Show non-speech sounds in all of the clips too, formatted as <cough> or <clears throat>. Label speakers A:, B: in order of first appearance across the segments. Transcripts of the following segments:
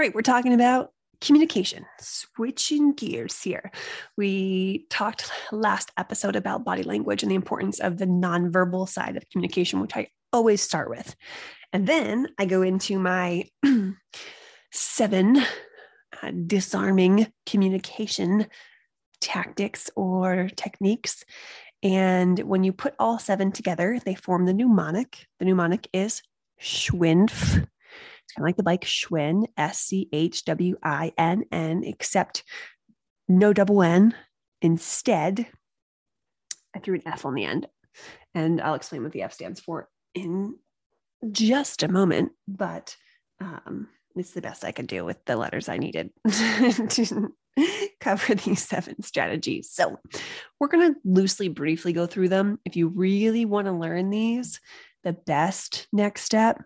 A: Right, we're talking about communication, switching gears here. We talked last episode about body language and the importance of the nonverbal side of communication, which I always start with. And then I go into my <clears throat> seven uh, disarming communication tactics or techniques. And when you put all seven together, they form the mnemonic. The mnemonic is Schwinf kind of like the bike Schwinn, S C H W I N N, except no double N. Instead, I threw an F on the end, and I'll explain what the F stands for in just a moment. But um, it's the best I could do with the letters I needed <laughs> to cover these seven strategies. So, we're going to loosely, briefly go through them. If you really want to learn these, the best next step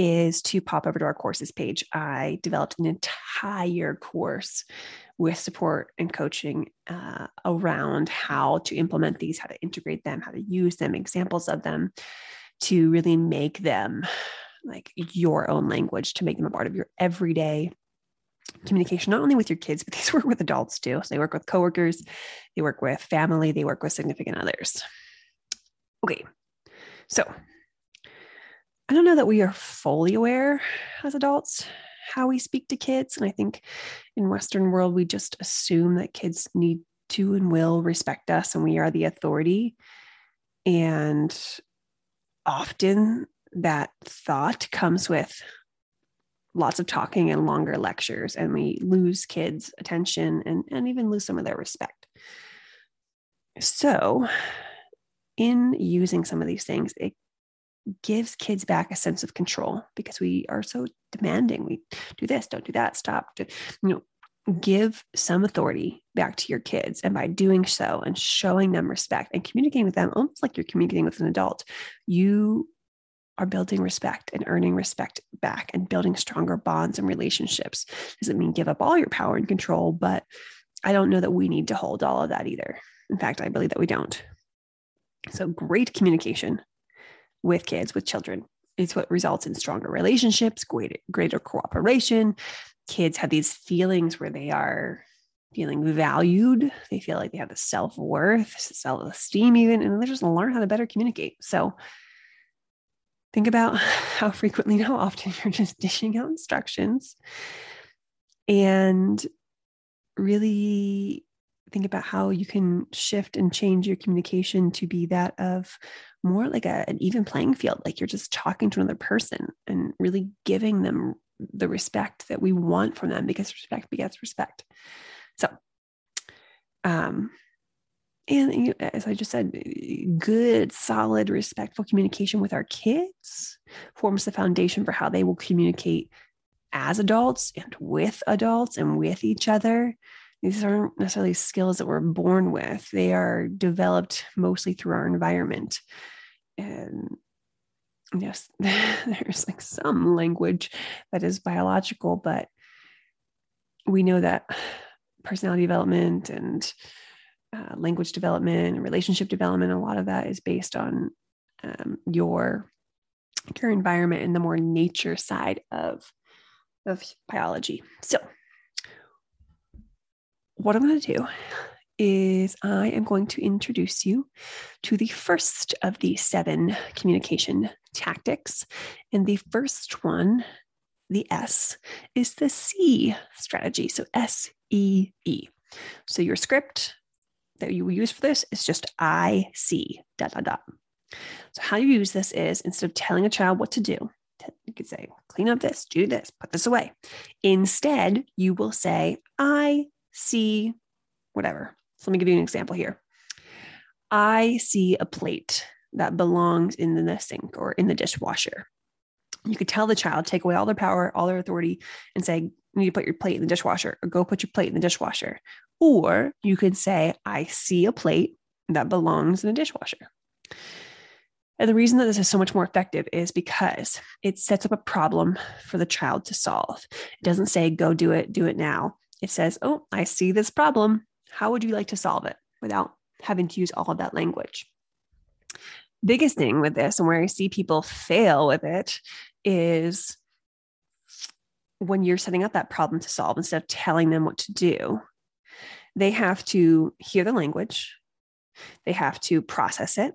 A: is to pop over to our courses page. I developed an entire course with support and coaching uh, around how to implement these, how to integrate them, how to use them, examples of them to really make them like your own language, to make them a part of your everyday communication, not only with your kids, but <laughs> these work with adults too. So they work with coworkers, they work with family, they work with significant others. Okay, so I don't know that we are fully aware as adults how we speak to kids. And I think in Western world, we just assume that kids need to and will respect us and we are the authority. And often that thought comes with lots of talking and longer lectures, and we lose kids' attention and, and even lose some of their respect. So, in using some of these things, it gives kids back a sense of control because we are so demanding. We do this, don't do that, stop. you know, give some authority back to your kids. And by doing so and showing them respect and communicating with them almost like you're communicating with an adult, you are building respect and earning respect back and building stronger bonds and relationships. Doesn't mean give up all your power and control, but I don't know that we need to hold all of that either. In fact, I believe that we don't. So, great communication with kids, with children. It's what results in stronger relationships, greater, greater cooperation. Kids have these feelings where they are feeling valued. They feel like they have the self worth, self esteem, even, and they just learn how to better communicate. So think about <laughs> how frequently, how often <laughs> you're just dishing out instructions and really think about how you can shift and change your communication to be that of more like a, an even playing field like you're just talking to another person and really giving them the respect that we want from them because respect begets respect. So um and as i just said good solid respectful communication with our kids forms the foundation for how they will communicate as adults and with adults and with each other these aren't necessarily skills that we're born with. They are developed mostly through our environment. And yes <laughs> there's like some language that is biological but we know that personality development and uh, language development and relationship development a lot of that is based on um, your your environment and the more nature side of of biology. So what I'm going to do is I am going to introduce you to the first of the seven communication tactics. And the first one the S is the C strategy. So S E E. So your script that you will use for this is just I see dot dot dot. So how you use this is instead of telling a child what to do, you could say, clean up this, do this, put this away. Instead, you will say, I see whatever. So let me give you an example here. I see a plate that belongs in the sink or in the dishwasher. You could tell the child, take away all their power, all their authority, and say, you need to put your plate in the dishwasher or go put your plate in the dishwasher. Or you could say, I see a plate that belongs in a dishwasher. And the reason that this is so much more effective is because it sets up a problem for the child to solve. It doesn't say, go do it, do it now. It says, oh, I see this problem. How would you like to solve it without having to use all of that language? Biggest thing with this, and where I see people fail with it, is when you're setting up that problem to solve, instead of telling them what to do, they have to hear the language, they have to process it,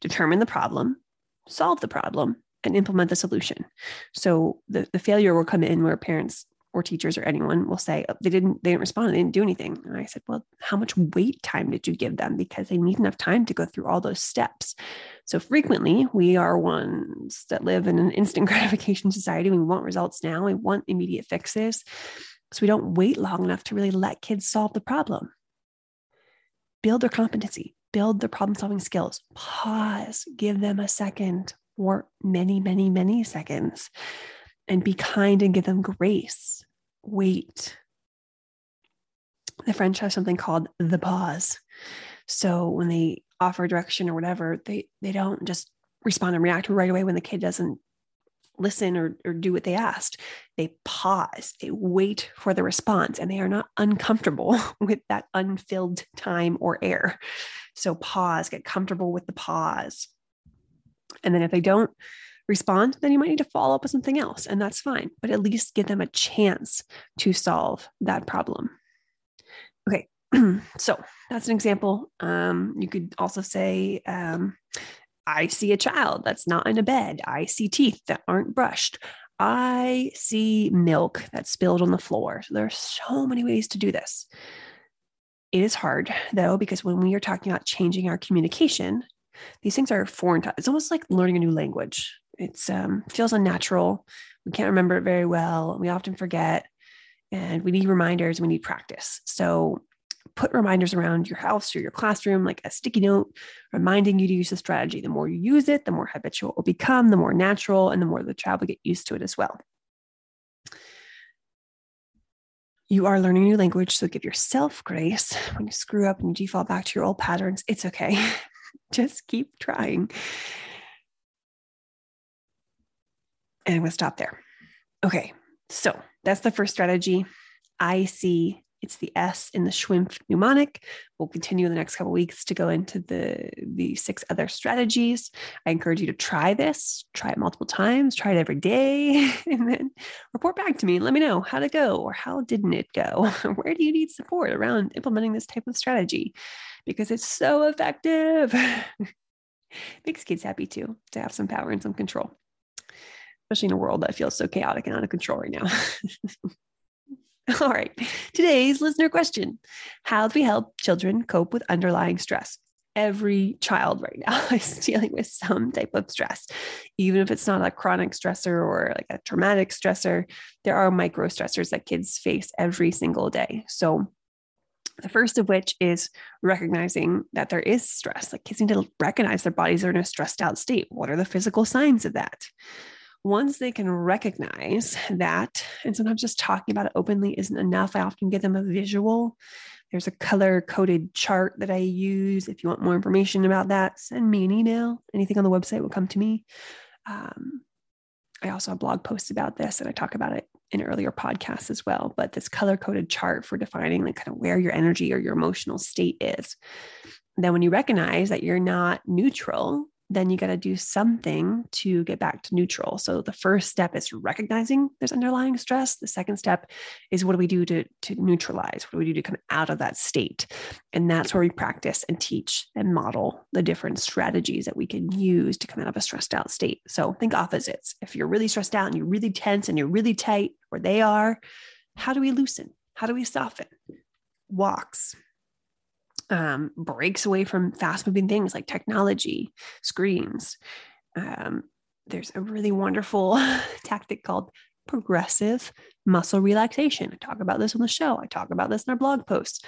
A: determine the problem, solve the problem, and implement the solution. So the, the failure will come in where parents or teachers or anyone will say oh, they didn't they didn't respond they didn't do anything. And i said well how much wait time did you give them? Because they need enough time to go through all those steps. So frequently we are ones that live in an instant <laughs> gratification society. We want results now. We want immediate fixes. So we don't wait long enough to really let kids solve the problem. Build their competency. Build their problem solving skills. Pause, give them a second or many, many, many seconds and be kind and give them grace. Wait. The French have something called the pause. So when they offer direction or whatever, they they don't just respond and react right away when the kid doesn't listen or, or do what they asked. They pause, they wait for the response, and they are not uncomfortable <laughs> with that unfilled time or air. So pause, get comfortable with the pause. And then if they don't respond, then you might need to follow up with something else, and that's fine, but at least give them a chance to solve that problem. Okay, <clears throat> so that's an example. Um, you could also say, um, I see a child that's not in a bed. I see teeth that aren't brushed. I see milk that's spilled on the floor. So there are so many ways to do this. It is hard though, because when we are talking about changing our communication, these things are foreign. To, it's almost like learning a new language. It's um, feels unnatural. We can't remember it very well. We often forget, and we need reminders. We need practice. So put reminders around your house or your classroom, like a sticky note reminding you to use the strategy. The more you use it, the more habitual it will become, the more natural, and the more the child will get used to it as well. You are learning a new language, so give yourself grace when you screw up and you default back to your old patterns. It's okay. <laughs> Just keep trying. And I'm going to stop there. Okay, so that's the first strategy. I see it's the S in the Schwinf mnemonic. We'll continue in the next couple weeks to go into the the six other strategies. I encourage you to try this, try it multiple times, try it every day, <laughs> and then report back to me. Let me know how to go or how didn't it go. <laughs> Where do you need support around implementing this type of strategy? Because it's so effective. <laughs> Makes kids happy too to have some power and some control, especially in a world that feels so chaotic and out of control right now. <laughs> All right. Today's listener question How do we help children cope with underlying stress? Every child right now <laughs> is dealing with some type of stress. Even if it's not a chronic stressor or like a traumatic stressor, there are micro stressors that kids face every single day. So, the first of which is recognizing that there is stress. Like kids need to recognize their bodies are in a stressed out state. What are the physical signs of that? Once they can recognize that, and sometimes just talking about it openly isn't enough, I often give them a visual. There's a color coded chart that I use. If you want more information about that, send me an email. Anything on the website will come to me. Um, I also have blog posts about this, and I talk about it in earlier podcasts as well. But this color coded chart for defining like kind of where your energy or your emotional state is. then when you recognize that you're not neutral, then you got to do something to get back to neutral. So the first step is recognizing there's underlying stress. The second step is what do we do to, to neutralize? What do we do to come out of that state? And that's where we practice and teach and model the different strategies that we can use to come out of a stressed out state. So think opposites. If you're really stressed out and you're really tense and you're really tight, where they are, how do we loosen? How do we soften? Walks, um, breaks away from fast moving things like technology, screens. Um, there's a really wonderful <laughs> tactic called progressive muscle relaxation. I talk about this on the show, I talk about this in our blog posts.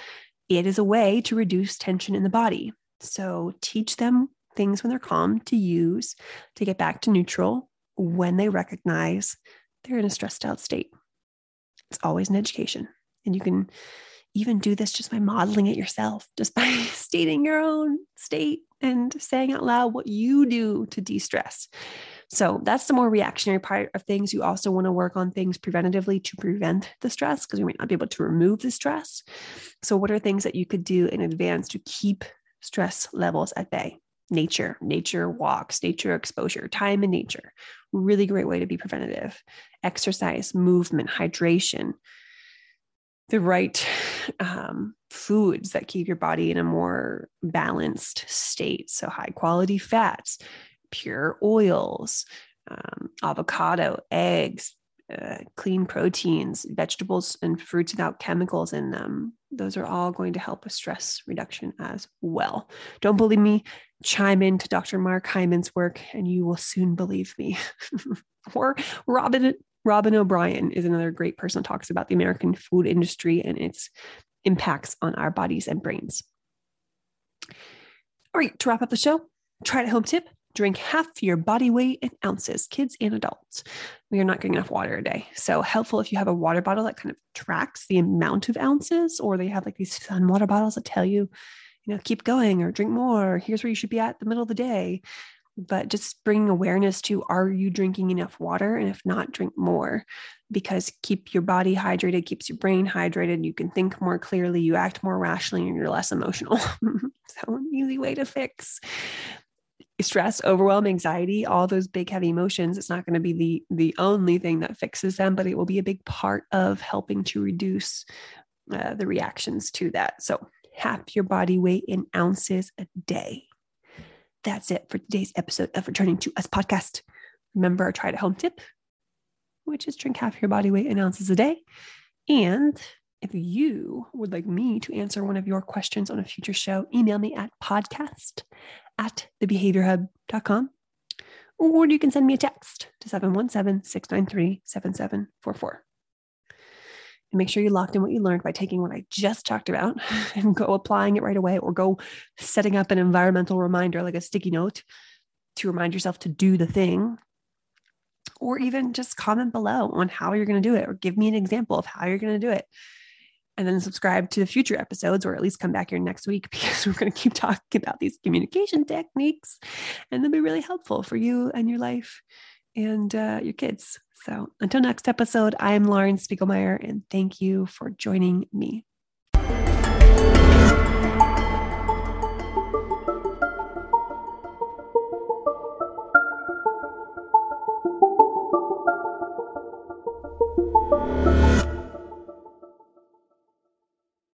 A: It is a way to reduce tension in the body. So teach them things when they're calm to use to get back to neutral when they recognize they're in a stressed out state. It's always an education. And you can even do this just by modeling it yourself, just by <laughs> stating your own state and saying out loud what you do to de stress. So that's the more reactionary part of things. You also want to work on things preventatively to prevent the stress because you might not be able to remove the stress. So, what are things that you could do in advance to keep stress levels at bay? Nature, nature walks, nature exposure, time in nature. Really great way to be preventative. Exercise, movement, hydration, the right um, foods that keep your body in a more balanced state. So, high quality fats, pure oils, um, avocado, eggs, uh, clean proteins, vegetables, and fruits without chemicals in them. Those are all going to help with stress reduction as well. Don't believe me? Chime in to Dr. Mark Hyman's work and you will soon believe me. <laughs> or Robyn Robyn O'Brien is another great person that talks about the American food industry and its impacts on our bodies and brains. All right, to wrap up the show, try it home tip drink half your body weight in ounces, kids and adults. We are not getting enough water a day. So helpful if you have a water bottle that kind of tracks the amount of ounces, or they have like these fun water bottles that tell you, you know, keep going or drink more. Here's where you should be at the middle of the day but just bringing awareness to are you drinking enough water? And if not drink more because keep your body hydrated keeps your brain hydrated you can think more clearly you act more rationally and you're less emotional. <laughs> So an easy way to fix stress overwhelm anxiety all those big heavy emotions. It's not going to be the the only thing that fixes them but it will be a big part of helping to reduce uh, the reactions to that. So half your body weight in ounces a day that's it for today's episode of Returning to Us podcast. Remember our try at home tip, which is drink half your body weight in ounces a day. And if you would like me to answer one of your questions on a future show, email me at podcast at thebehaviorhub.com or you can send me a text to 717 693 7744 and make sure you locked in what you learned by taking what I just talked about <laughs> and go applying it right away or go setting up an environmental reminder like a sticky note to remind yourself to do the thing or even just comment below on how you're going to do it or give me an example of how you're going to do it. And then subscribe to the future episodes or at least come back here next week <laughs> because we're going to keep talking about these communication techniques and they'll be really helpful for you and your life and uh, your kids so until next episode, I am Lauren Spiegelmeier, and thank you for joining me.